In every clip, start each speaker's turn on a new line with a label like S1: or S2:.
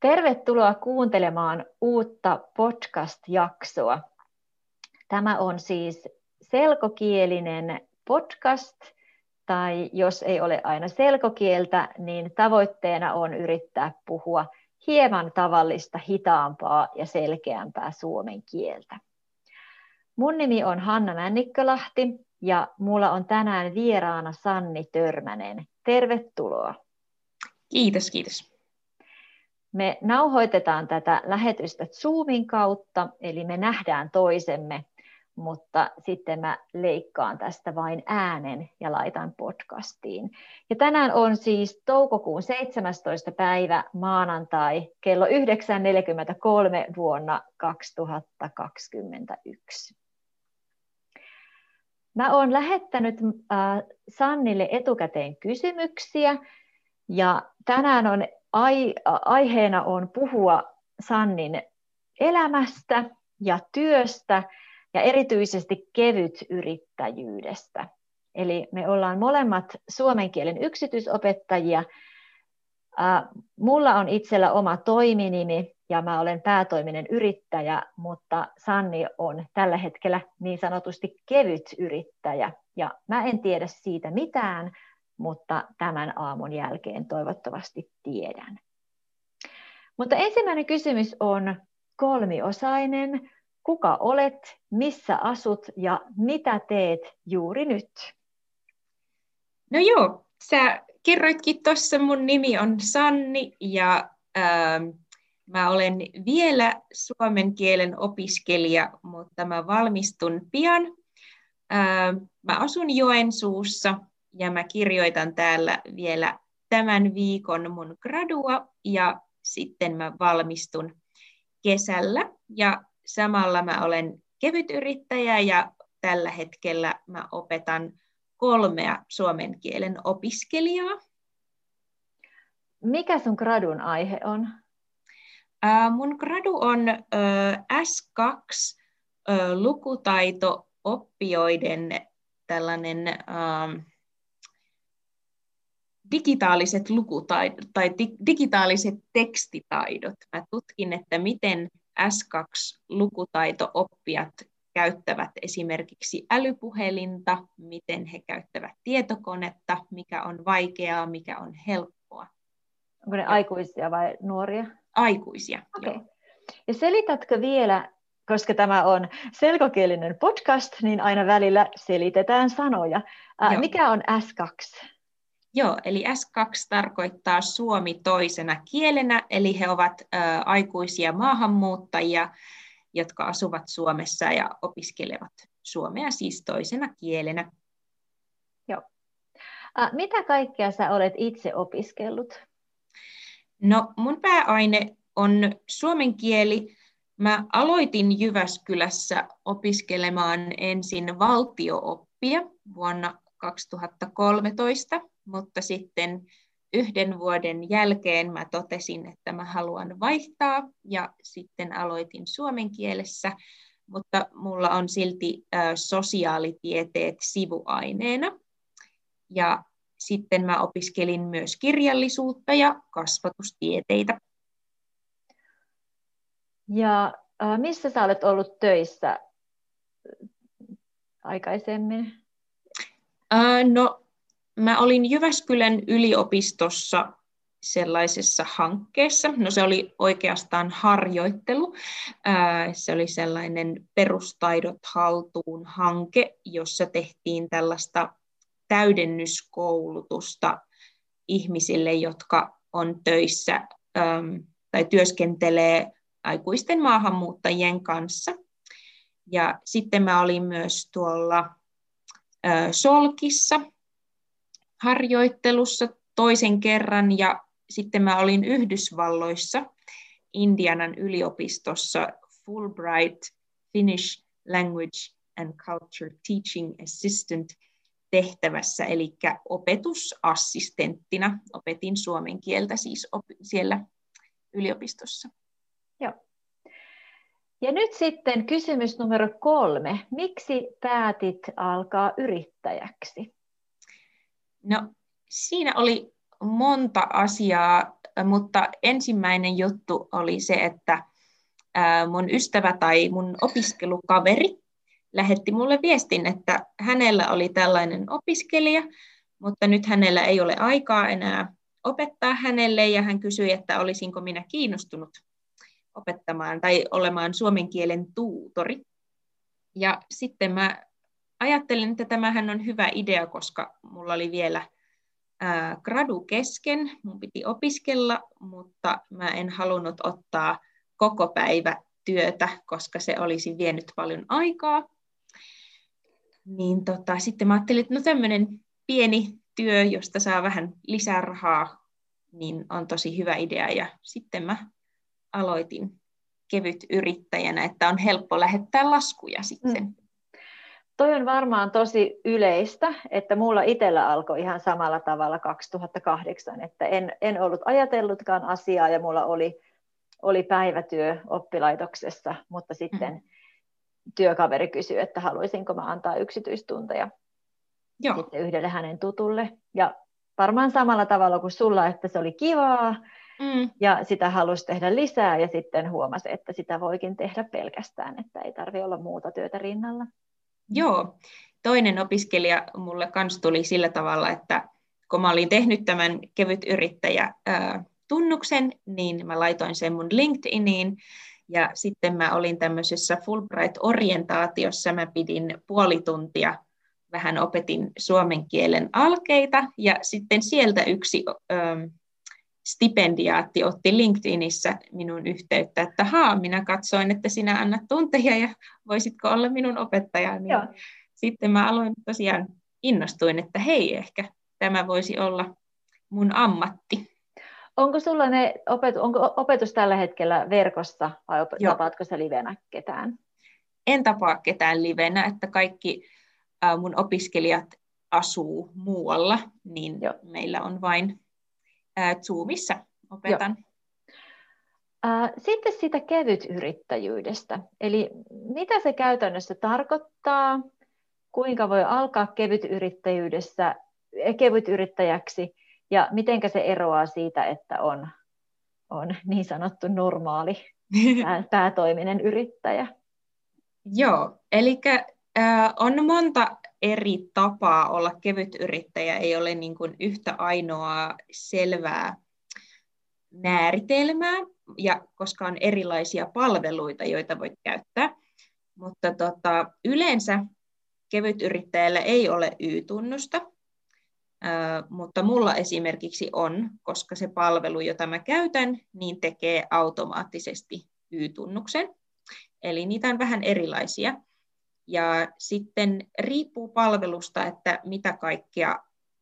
S1: Tervetuloa kuuntelemaan uutta podcast-jaksoa. Tämä on siis selkokielinen podcast, tai jos ei ole aina selkokieltä, niin tavoitteena on yrittää puhua hieman tavallista hitaampaa ja selkeämpää suomen kieltä. Mun nimi on Hanna Männikkölahti ja mulla on tänään vieraana Sanni Törmänen. Tervetuloa.
S2: Kiitos, kiitos.
S1: Me nauhoitetaan tätä lähetystä Zoomin kautta, eli me nähdään toisemme, mutta sitten mä leikkaan tästä vain äänen ja laitan podcastiin. Ja tänään on siis toukokuun 17. päivä maanantai kello 9.43 vuonna 2021. Mä oon lähettänyt äh, Sannille etukäteen kysymyksiä ja tänään on ai, aiheena on puhua Sannin elämästä ja työstä ja erityisesti kevyt yrittäjyydestä. Eli me ollaan molemmat suomen kielen yksityisopettajia. Mulla on itsellä oma toiminimi ja mä olen päätoiminen yrittäjä, mutta Sanni on tällä hetkellä niin sanotusti kevyt yrittäjä. Ja mä en tiedä siitä mitään, mutta tämän aamun jälkeen toivottavasti tiedän. Mutta ensimmäinen kysymys on kolmiosainen. Kuka olet, missä asut ja mitä teet juuri nyt?
S2: No joo, sä kerroitkin tuossa, mun nimi on Sanni ja äh, mä olen vielä suomen kielen opiskelija, mutta mä valmistun pian. Äh, mä asun Joensuussa ja mä kirjoitan täällä vielä tämän viikon mun gradua ja sitten mä valmistun kesällä ja samalla mä olen kevytyrittäjä ja tällä hetkellä mä opetan kolmea suomen kielen opiskelijaa.
S1: Mikä sun gradun aihe on?
S2: Äh, mun gradu on äh, S2 äh, lukutaito oppijoiden tällainen äh, digitaaliset lukutaidot tai digitaaliset tekstitaidot. Mä tutkin, että miten S2-lukutaito-oppijat käyttävät esimerkiksi älypuhelinta, miten he käyttävät tietokonetta, mikä on vaikeaa, mikä on helppoa.
S1: Onko ne aikuisia vai nuoria?
S2: Aikuisia,
S1: okay. joo. Ja selitätkö vielä, koska tämä on selkokielinen podcast, niin aina välillä selitetään sanoja. Ää, mikä on S2?
S2: Joo, eli S2 tarkoittaa suomi toisena kielenä, eli he ovat ä, aikuisia maahanmuuttajia, jotka asuvat Suomessa ja opiskelevat suomea siis toisena kielenä.
S1: Joo. Ä, mitä kaikkea sä olet itse opiskellut?
S2: No, mun pääaine on suomen kieli. Mä aloitin Jyväskylässä opiskelemaan ensin valtiooppia vuonna 2013 mutta sitten yhden vuoden jälkeen mä totesin, että mä haluan vaihtaa ja sitten aloitin suomen kielessä, mutta mulla on silti sosiaalitieteet sivuaineena. Ja sitten mä opiskelin myös kirjallisuutta ja kasvatustieteitä.
S1: Ja missä sä olet ollut töissä aikaisemmin?
S2: no Mä olin Jyväskylän yliopistossa sellaisessa hankkeessa. No se oli oikeastaan harjoittelu. Se oli sellainen perustaidot haltuun hanke, jossa tehtiin tällaista täydennyskoulutusta ihmisille, jotka on töissä tai työskentelee aikuisten maahanmuuttajien kanssa. Ja sitten mä olin myös tuolla Solkissa, harjoittelussa toisen kerran ja sitten mä olin Yhdysvalloissa Indianan yliopistossa Fulbright Finnish Language and Culture Teaching Assistant tehtävässä, eli opetusassistenttina. Opetin suomen kieltä siis op- siellä yliopistossa.
S1: Joo. Ja nyt sitten kysymys numero kolme. Miksi päätit alkaa yrittäjäksi?
S2: No, siinä oli monta asiaa. mutta ensimmäinen juttu oli se, että mun ystävä tai mun opiskelukaveri lähetti mulle viestin, että hänellä oli tällainen opiskelija, mutta nyt hänellä ei ole aikaa enää opettaa hänelle ja hän kysyi, että olisinko minä kiinnostunut opettamaan tai olemaan suomen kielen tuutori. Ja sitten mä ajattelin, että tämähän on hyvä idea, koska mulla oli vielä ää, gradu kesken, mun piti opiskella, mutta mä en halunnut ottaa koko päivä työtä, koska se olisi vienyt paljon aikaa. Niin tota, sitten mä ajattelin, että no tämmöinen pieni työ, josta saa vähän lisää rahaa, niin on tosi hyvä idea. Ja sitten mä aloitin kevyt yrittäjänä, että on helppo lähettää laskuja sitten. Mm.
S1: Toi on varmaan tosi yleistä, että mulla itsellä alkoi ihan samalla tavalla 2008, että en, en ollut ajatellutkaan asiaa ja mulla oli, oli päivätyö oppilaitoksessa, mutta sitten mm. työkaveri kysyi, että haluaisinko mä antaa yksityistunteja Joo. sitten yhdelle hänen tutulle. Ja varmaan samalla tavalla kuin sulla, että se oli kivaa mm. ja sitä halusi tehdä lisää ja sitten huomasi, että sitä voikin tehdä pelkästään, että ei tarvitse olla muuta työtä rinnalla.
S2: Joo, toinen opiskelija mulle kanssa tuli sillä tavalla, että kun mä olin tehnyt tämän kevyt yrittäjä tunnuksen, niin mä laitoin sen mun LinkedIniin ja sitten mä olin tämmöisessä Fulbright-orientaatiossa, mä pidin puoli tuntia vähän opetin suomen kielen alkeita ja sitten sieltä yksi stipendiaatti otti LinkedInissä minun yhteyttä, että haa, minä katsoin, että sinä annat tunteja ja voisitko olla minun opettajani. Joo. Sitten mä aloin tosiaan, innostuin, että hei, ehkä tämä voisi olla mun ammatti.
S1: Onko sulla ne opet, onko opetus tällä hetkellä verkossa vai Joo. tapaatko sä livenä ketään?
S2: En tapaa ketään livenä, että kaikki mun opiskelijat asuu muualla, niin Joo. meillä on vain Zoomissa opetan. Joo.
S1: Sitten siitä kevytyrittäjyydestä. Eli mitä se käytännössä tarkoittaa, kuinka voi alkaa kevytyrittäjyydessä, kevytyrittäjäksi ja miten se eroaa siitä, että on, on niin sanottu normaali päätoiminen yrittäjä?
S2: Joo, eli on monta eri tapaa olla kevyt yrittäjä. Ei ole niin kuin yhtä ainoaa selvää määritelmää, ja koska on erilaisia palveluita, joita voit käyttää. Mutta tota, yleensä kevytyrittäjällä ei ole Y-tunnusta, mutta mulla esimerkiksi on, koska se palvelu, jota mä käytän, niin tekee automaattisesti Y-tunnuksen. Eli niitä on vähän erilaisia. Ja sitten riippuu palvelusta, että mitä kaikkea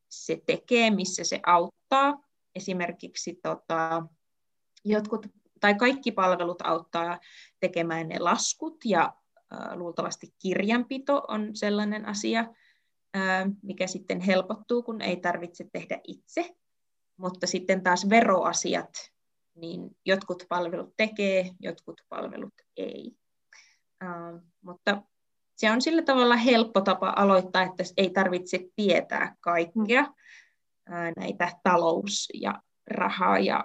S2: se tekee, missä se auttaa. Esimerkiksi tota, jotkut tai kaikki palvelut auttaa tekemään ne laskut ja luultavasti kirjanpito on sellainen asia, mikä sitten helpottuu, kun ei tarvitse tehdä itse. Mutta sitten taas veroasiat, niin jotkut palvelut tekee, jotkut palvelut ei. Mutta se on sillä tavalla helppo tapa aloittaa, että ei tarvitse tietää kaikkea mm. näitä talous- ja rahaa ja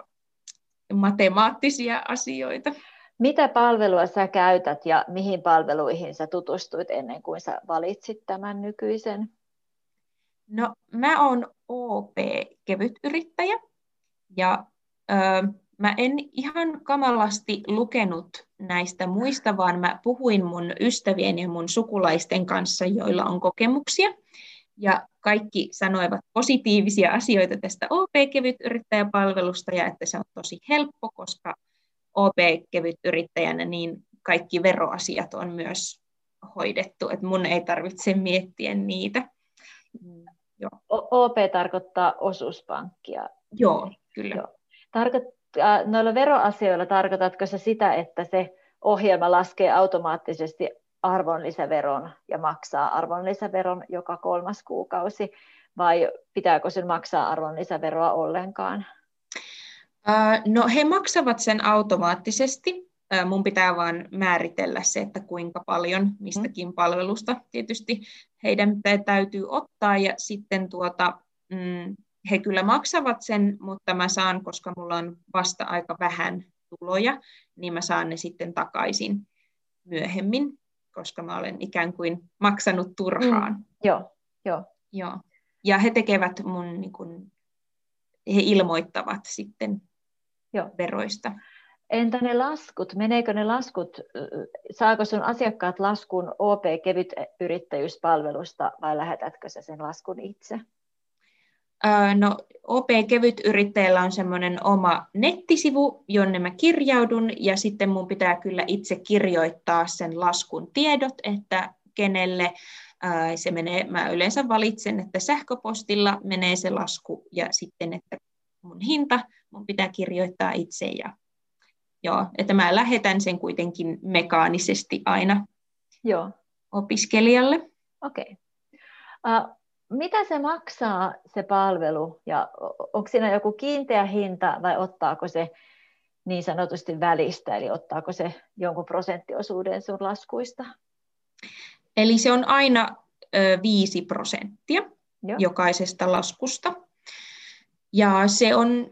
S2: matemaattisia asioita.
S1: Mitä palvelua sä käytät ja mihin palveluihin sä tutustuit ennen kuin sä valitsit tämän nykyisen?
S2: No, mä oon OP-kevytyrittäjä ja ö, mä en ihan kamalasti lukenut näistä muista, vaan mä puhuin mun ystävien ja mun sukulaisten kanssa, joilla on kokemuksia. Ja kaikki sanoivat positiivisia asioita tästä OP-kevytyrittäjäpalvelusta ja että se on tosi helppo, koska OP-kevytyrittäjänä niin kaikki veroasiat on myös hoidettu, että mun ei tarvitse miettiä niitä.
S1: Joo. OP tarkoittaa osuuspankkia.
S2: Joo, kyllä. Joo.
S1: Tarkoittaa noilla veroasioilla tarkoitatko se sitä, että se ohjelma laskee automaattisesti arvonlisäveron ja maksaa arvonlisäveron joka kolmas kuukausi, vai pitääkö sen maksaa arvonlisäveroa ollenkaan?
S2: No he maksavat sen automaattisesti. Mun pitää vain määritellä se, että kuinka paljon mistäkin mm. palvelusta tietysti heidän täytyy ottaa ja sitten tuota, mm, he kyllä maksavat sen, mutta mä saan, koska mulla on vasta aika vähän tuloja, niin mä saan ne sitten takaisin myöhemmin, koska mä olen ikään kuin maksanut turhaan. Mm,
S1: joo, joo.
S2: joo. Ja he tekevät mun, niin kun, he ilmoittavat sitten joo. veroista.
S1: Entä ne laskut? Meneekö ne laskut, saako sun asiakkaat laskun OP kevyt yrittäjyyspalvelusta vai lähetätkö sä sen laskun itse?
S2: No, OP Kevyt Yrittäjällä on semmoinen oma nettisivu, jonne mä kirjaudun, ja sitten mun pitää kyllä itse kirjoittaa sen laskun tiedot, että kenelle se menee. Mä yleensä valitsen, että sähköpostilla menee se lasku, ja sitten, että mun hinta mun pitää kirjoittaa itse, ja joo, että mä lähetän sen kuitenkin mekaanisesti aina joo. opiskelijalle.
S1: Okei. Okay. Uh, mitä se maksaa se palvelu ja onko siinä joku kiinteä hinta vai ottaako se niin sanotusti välistä, eli ottaako se jonkun prosenttiosuuden sun laskuista?
S2: Eli se on aina ö, 5 prosenttia Joo. jokaisesta laskusta. Ja se on,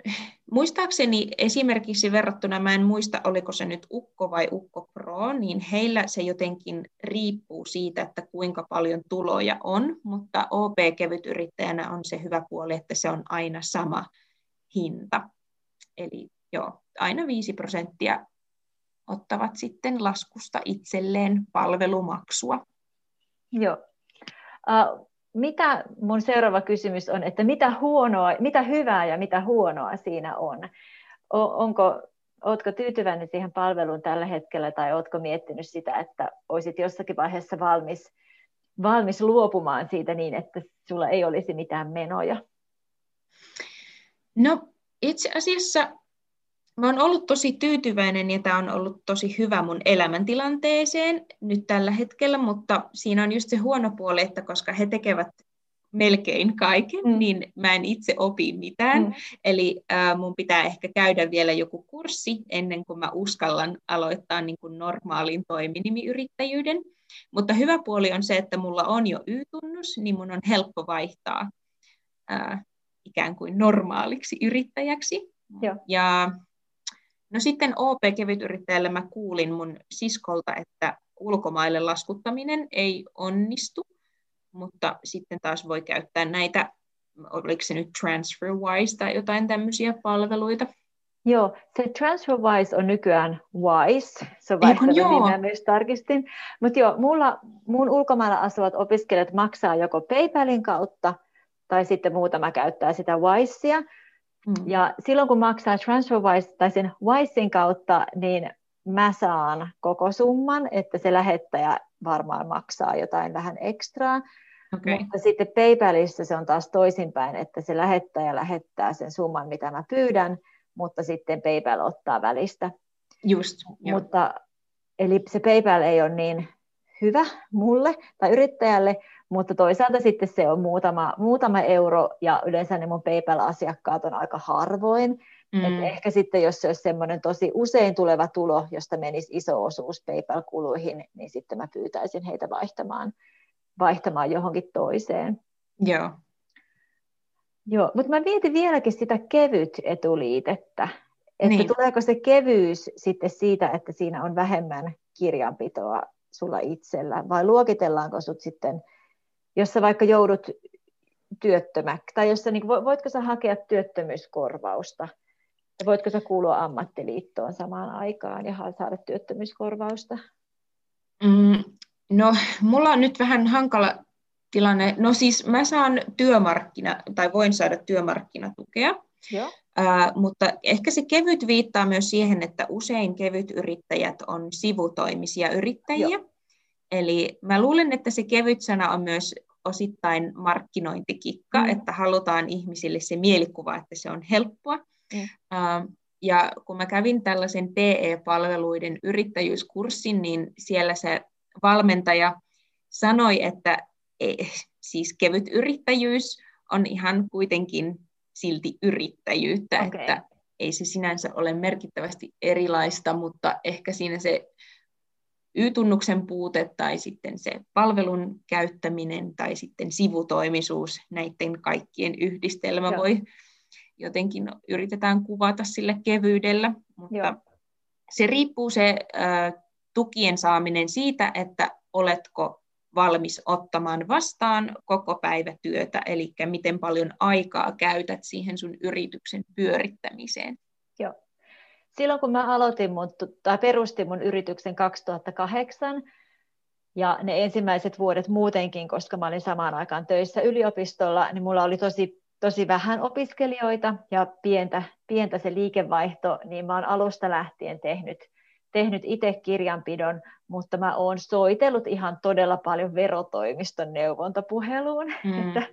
S2: muistaakseni esimerkiksi verrattuna, mä en muista oliko se nyt Ukko vai Ukko Pro, niin heillä se jotenkin riippuu siitä, että kuinka paljon tuloja on, mutta OP-kevytyrittäjänä on se hyvä puoli, että se on aina sama hinta. Eli joo, aina 5 prosenttia ottavat sitten laskusta itselleen palvelumaksua.
S1: Joo. Uh, mitä mun seuraava kysymys on, että mitä, huonoa, mitä hyvää ja mitä huonoa siinä on? Onko, oletko tyytyväinen siihen palveluun tällä hetkellä tai oletko miettinyt sitä, että olisit jossakin vaiheessa valmis, valmis luopumaan siitä niin, että sulla ei olisi mitään menoja?
S2: No itse asiassa Mä oon ollut tosi tyytyväinen ja tämä on ollut tosi hyvä mun elämäntilanteeseen nyt tällä hetkellä, mutta siinä on just se huono puoli, että koska he tekevät melkein kaiken, mm. niin mä en itse opi mitään. Mm. Eli äh, mun pitää ehkä käydä vielä joku kurssi ennen kuin mä uskallan aloittaa niin kuin normaalin toiminimiyrittäjyyden. Mutta hyvä puoli on se, että mulla on jo Y-tunnus, niin mun on helppo vaihtaa äh, ikään kuin normaaliksi yrittäjäksi. Joo. Ja No sitten OP-kevytyrittäjälle mä kuulin mun siskolta, että ulkomaille laskuttaminen ei onnistu, mutta sitten taas voi käyttää näitä, oliko se nyt TransferWise tai jotain tämmöisiä palveluita.
S1: Joo, se TransferWise on nykyään Wise, se on vaihtava minä myös tarkistin. Mutta joo, mulla, mun ulkomailla asuvat opiskelijat maksaa joko PayPalin kautta, tai sitten muutama käyttää sitä Wisea, Mm. Ja silloin kun maksaa TransferWise tai sen Wisein kautta, niin mä saan koko summan, että se lähettäjä varmaan maksaa jotain vähän ekstraa. Okay. Mutta sitten PayPalissa se on taas toisinpäin, että se lähettäjä lähettää sen summan, mitä mä pyydän, mutta sitten PayPal ottaa välistä.
S2: Just,
S1: mutta, eli se PayPal ei ole niin hyvä mulle tai yrittäjälle, mutta toisaalta sitten se on muutama, muutama euro ja yleensä ne mun PayPal-asiakkaat on aika harvoin. Mm. Et ehkä sitten jos se olisi semmoinen tosi usein tuleva tulo, josta menisi iso osuus PayPal-kuluihin, niin sitten mä pyytäisin heitä vaihtamaan, vaihtamaan johonkin toiseen.
S2: Joo.
S1: Joo, mutta mä mietin vieläkin sitä kevyt etuliitettä, että niin. tuleeko se kevyys sitten siitä, että siinä on vähemmän kirjanpitoa sulla itsellä, vai luokitellaanko sut sitten jos sä vaikka joudut työttömäksi, tai jos sä, niin voitko sä hakea työttömyyskorvausta, ja voitko sä kuulua ammattiliittoon samaan aikaan ja saada työttömyyskorvausta?
S2: Mm, no, mulla on nyt vähän hankala tilanne. No siis mä saan työmarkkina, tai voin saada työmarkkinatukea, Joo. Ää, mutta ehkä se kevyt viittaa myös siihen, että usein kevyt yrittäjät on sivutoimisia yrittäjiä. Joo. Eli mä luulen, että se kevyt sana on myös osittain markkinointikikka, mm. että halutaan ihmisille se mielikuva, että se on helppoa. Mm. Ja kun mä kävin tällaisen PE-palveluiden yrittäjyyskurssin, niin siellä se valmentaja sanoi, että e, siis kevyt yrittäjyys on ihan kuitenkin silti yrittäjyyttä, okay. että ei se sinänsä ole merkittävästi erilaista, mutta ehkä siinä se Y-tunnuksen puute tai sitten se palvelun käyttäminen tai sitten sivutoimisuus, näiden kaikkien yhdistelmä Joo. voi jotenkin yritetään kuvata sillä kevyydellä, mutta Joo. se riippuu se äh, tukien saaminen siitä, että oletko valmis ottamaan vastaan koko päivätyötä, eli miten paljon aikaa käytät siihen sun yrityksen pyörittämiseen.
S1: Silloin kun mä aloitin mun, tai perustin mun yrityksen 2008, ja ne ensimmäiset vuodet muutenkin, koska mä olin samaan aikaan töissä yliopistolla, niin mulla oli tosi, tosi vähän opiskelijoita ja pientä, pientä se liikevaihto, niin mä oon alusta lähtien tehnyt tehnyt itse kirjanpidon, mutta mä oon soitellut ihan todella paljon verotoimiston neuvontapuheluun, mm. että,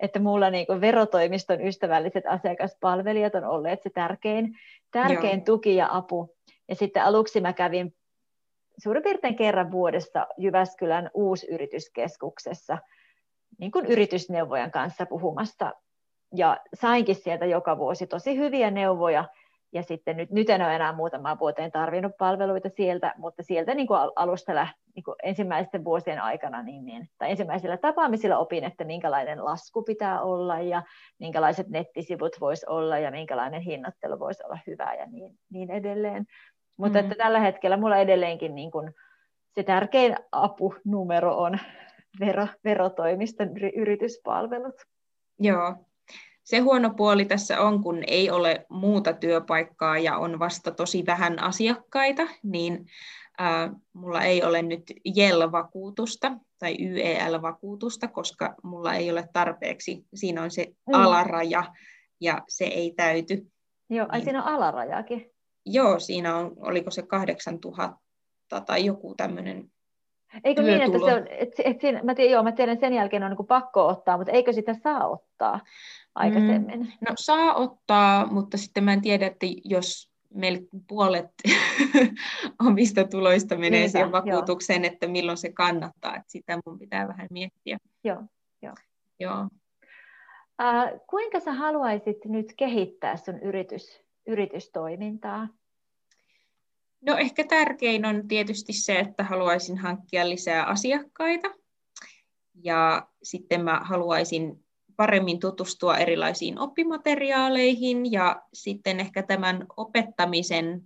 S1: että mulla niin verotoimiston ystävälliset asiakaspalvelijat on olleet se tärkein, tärkein tuki ja apu. Ja sitten aluksi mä kävin suurin piirtein kerran vuodessa Jyväskylän uusyrityskeskuksessa niin kuin yritysneuvojan kanssa puhumassa. Ja sainkin sieltä joka vuosi tosi hyviä neuvoja, ja sitten nyt, nyt en ole enää muutamaan vuoteen tarvinnut palveluita sieltä, mutta sieltä niin kuin alusta läht, niin kuin ensimmäisten vuosien aikana niin, niin, tai ensimmäisillä tapaamisilla opin, että minkälainen lasku pitää olla ja minkälaiset nettisivut voisi olla ja minkälainen hinnoittelu voisi olla hyvä ja niin, niin edelleen. Mutta mm. että tällä hetkellä mulla edelleenkin niin kuin se tärkein apunumero on vero, verotoimiston yrityspalvelut.
S2: Joo, se huono puoli tässä on, kun ei ole muuta työpaikkaa ja on vasta tosi vähän asiakkaita, niin äh, mulla ei ole nyt JEL-vakuutusta tai YEL-vakuutusta, koska mulla ei ole tarpeeksi, siinä on se mm. alaraja ja se ei täyty.
S1: Joo, ai niin, siinä on alarajakin.
S2: Joo, siinä on, oliko se 8000 tai joku tämmöinen
S1: Eikö niin, että se on, et, et siinä, mä, tiedän, joo, mä tiedän, sen jälkeen on niin pakko ottaa, mutta eikö sitä saa ottaa aikaisemmin? Mm,
S2: no saa ottaa, mutta sitten mä en tiedä, että jos meillä puolet omista tuloista menee Niinpä, siihen vakuutukseen, joo. että milloin se kannattaa, että sitä mun pitää vähän miettiä.
S1: Joo, joo.
S2: joo.
S1: Äh, kuinka sä haluaisit nyt kehittää sun yritys, yritystoimintaa?
S2: No ehkä tärkein on tietysti se, että haluaisin hankkia lisää asiakkaita. Ja sitten mä haluaisin paremmin tutustua erilaisiin oppimateriaaleihin ja sitten ehkä tämän opettamisen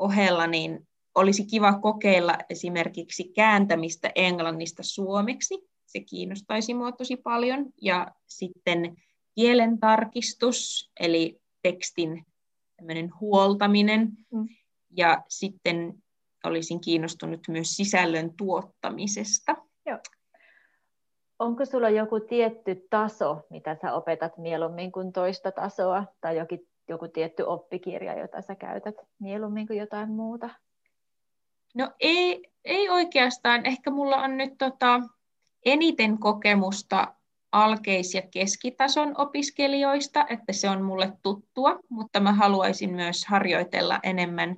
S2: ohella niin olisi kiva kokeilla esimerkiksi kääntämistä englannista suomeksi. Se kiinnostaisi mua tosi paljon. Ja sitten kielen tarkistus, eli tekstin huoltaminen. Mm ja sitten olisin kiinnostunut myös sisällön tuottamisesta. Joo.
S1: Onko sulla joku tietty taso, mitä sä opetat mieluummin kuin toista tasoa, tai jokin, joku tietty oppikirja, jota sä käytät mieluummin kuin jotain muuta?
S2: No ei, ei oikeastaan. Ehkä mulla on nyt tota, eniten kokemusta alkeis- ja keskitason opiskelijoista, että se on mulle tuttua, mutta mä haluaisin myös harjoitella enemmän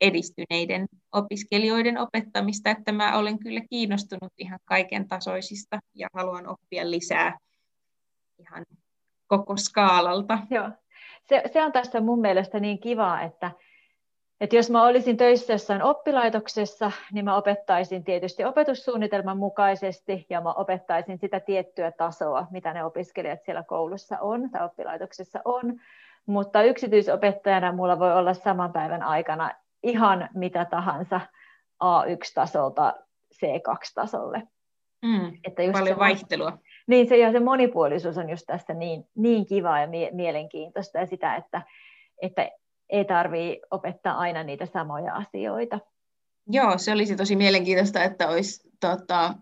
S2: edistyneiden opiskelijoiden opettamista, että mä olen kyllä kiinnostunut ihan kaiken tasoisista ja haluan oppia lisää ihan koko skaalalta.
S1: Joo. Se, se on tässä mun mielestä niin kiva, että, että jos mä olisin töissä jossain oppilaitoksessa, niin mä opettaisin tietysti opetussuunnitelman mukaisesti ja mä opettaisin sitä tiettyä tasoa, mitä ne opiskelijat siellä koulussa on tai oppilaitoksessa on. Mutta yksityisopettajana mulla voi olla saman päivän aikana ihan mitä tahansa A1-tasolta C2-tasolle.
S2: Mm, että just paljon se, vaihtelua.
S1: Niin se, ja se monipuolisuus on just tässä niin, niin kiva ja mie- mielenkiintoista ja sitä, että, että ei tarvitse opettaa aina niitä samoja asioita.
S2: Joo, se olisi tosi mielenkiintoista, että olisi tota,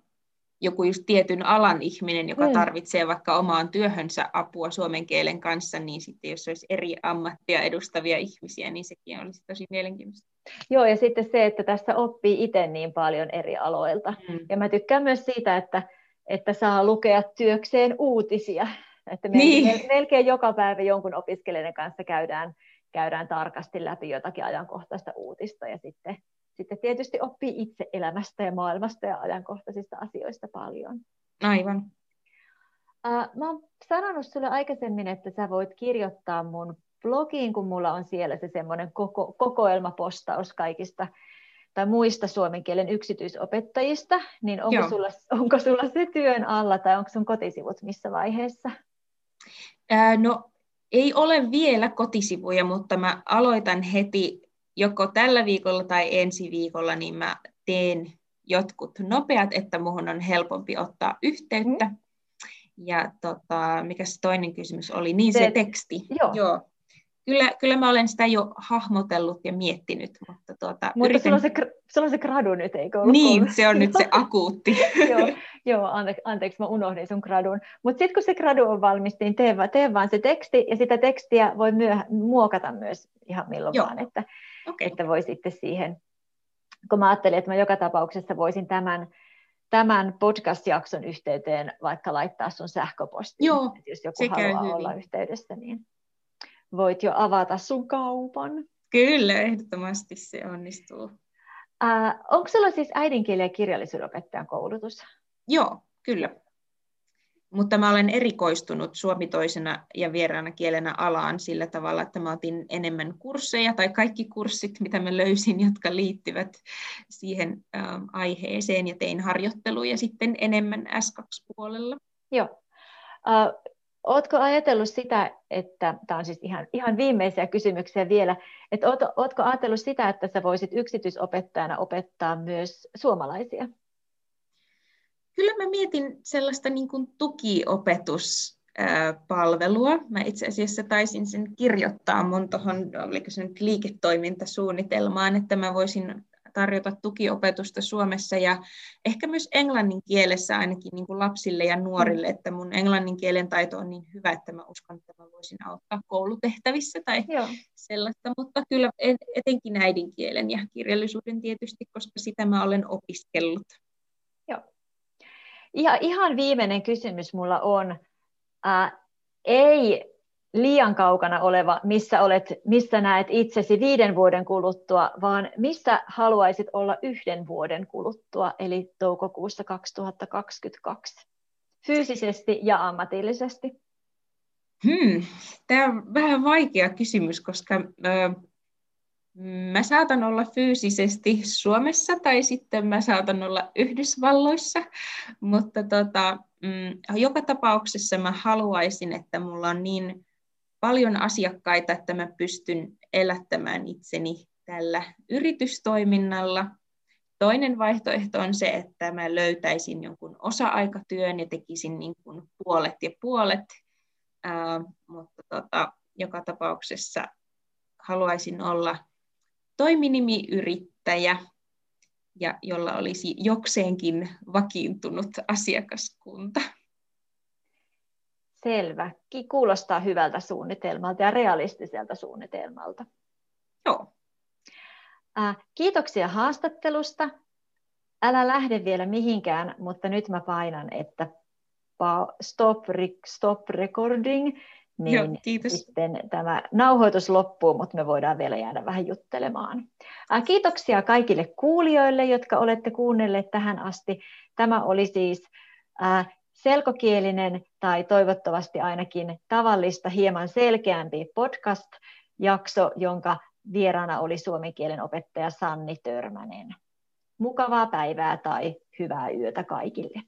S2: joku just tietyn alan ihminen, joka mm. tarvitsee vaikka omaan työhönsä apua suomen kielen kanssa, niin sitten jos olisi eri ammattia edustavia ihmisiä, niin sekin olisi tosi mielenkiintoista.
S1: Joo, ja sitten se, että tässä oppii itse niin paljon eri aloilta. Mm. Ja mä tykkään myös siitä, että, että saa lukea työkseen uutisia. Että niin. melkein joka päivä jonkun opiskelijan kanssa käydään, käydään tarkasti läpi jotakin ajankohtaista uutista ja sitten sitten tietysti oppii itse elämästä ja maailmasta ja ajankohtaisista asioista paljon.
S2: Aivan.
S1: Uh, mä oon sanonut sulle aikaisemmin, että sä voit kirjoittaa mun blogiin, kun mulla on siellä se semmoinen koko, kokoelmapostaus kaikista, tai muista suomen kielen yksityisopettajista, niin onko sulla, onko sulla se työn alla tai onko sun kotisivut missä vaiheessa?
S2: Ää, no ei ole vielä kotisivuja, mutta mä aloitan heti joko tällä viikolla tai ensi viikolla, niin mä teen jotkut nopeat, että muhun on helpompi ottaa yhteyttä. Mm. Ja tota, mikä se toinen kysymys oli? Niin se, se teksti.
S1: Joo. Joo.
S2: Kyllä, kyllä mä olen sitä jo hahmotellut ja miettinyt. Mutta, tuota,
S1: mutta yritän... sulla, on se, sulla on se gradu nyt, eikö ollut?
S2: Niin, se on nyt se akuutti.
S1: joo, joo ante, anteeksi, mä unohdin sun gradun. Mutta sitten kun se gradu on valmis, niin tee, tee vaan se teksti, ja sitä tekstiä voi myöh- muokata myös ihan milloin joo. vaan, että, okay. että voi sitten siihen, kun mä ajattelin, että mä joka tapauksessa voisin tämän, tämän podcast-jakson yhteyteen vaikka laittaa sun sähköpostiin,
S2: Joo,
S1: jos joku haluaa hyvin. olla yhteydessä, niin voit jo avata sun kaupan.
S2: Kyllä, ehdottomasti se onnistuu.
S1: Äh, onko sulla siis äidinkielen ja kirjallisuuden opettajan koulutus?
S2: Joo, kyllä. Mutta mä olen erikoistunut suomi toisena ja vieraana kielenä alaan sillä tavalla, että mä otin enemmän kursseja tai kaikki kurssit, mitä mä löysin, jotka liittyvät siihen äh, aiheeseen ja tein harjoitteluja sitten enemmän S2-puolella.
S1: Joo. Uh, Oletko ajatellut sitä, että tämä on siis ihan, ihan viimeisiä kysymyksiä vielä, että oot, ootko ajatellut sitä, että sä voisit yksityisopettajana opettaa myös suomalaisia?
S2: Kyllä mä mietin sellaista niin kuin tukiopetuspalvelua. Mä itse asiassa taisin sen kirjoittaa mun tuohon, oliko se nyt liiketoimintasuunnitelmaan, että mä voisin tarjota tukiopetusta Suomessa ja ehkä myös englannin kielessä ainakin niin kuin lapsille ja nuorille, että mun englannin kielen taito on niin hyvä, että mä uskon, että mä voisin auttaa koulutehtävissä tai Joo. sellaista, mutta kyllä etenkin äidinkielen ja kirjallisuuden tietysti, koska sitä mä olen opiskellut.
S1: Joo. Ja ihan viimeinen kysymys mulla on, ää, ei liian kaukana oleva, missä, olet, missä näet itsesi viiden vuoden kuluttua, vaan missä haluaisit olla yhden vuoden kuluttua, eli toukokuussa 2022, fyysisesti ja ammatillisesti?
S2: Hmm. Tämä on vähän vaikea kysymys, koska ö, mä saatan olla fyysisesti Suomessa tai sitten mä saatan olla Yhdysvalloissa, mutta tota, mm, joka tapauksessa mä haluaisin, että mulla on niin paljon asiakkaita, että mä pystyn elättämään itseni tällä yritystoiminnalla. Toinen vaihtoehto on se, että mä löytäisin jonkun osa-aikatyön ja tekisin niin kuin puolet ja puolet, Ää, mutta tota, joka tapauksessa haluaisin olla toiminimiyrittäjä, ja jolla olisi jokseenkin vakiintunut asiakaskunta.
S1: Selvä. Kuulostaa hyvältä suunnitelmalta ja realistiselta suunnitelmalta.
S2: Joo.
S1: Kiitoksia haastattelusta. Älä lähde vielä mihinkään, mutta nyt mä painan, että stop, stop recording, niin Joo, kiitos. sitten tämä nauhoitus loppuu, mutta me voidaan vielä jäädä vähän juttelemaan. Kiitoksia kaikille kuulijoille, jotka olette kuunnelleet tähän asti. Tämä oli siis selkokielinen tai toivottavasti ainakin tavallista hieman selkeämpi podcast-jakso, jonka vieraana oli suomen kielen opettaja Sanni Törmänen. Mukavaa päivää tai hyvää yötä kaikille.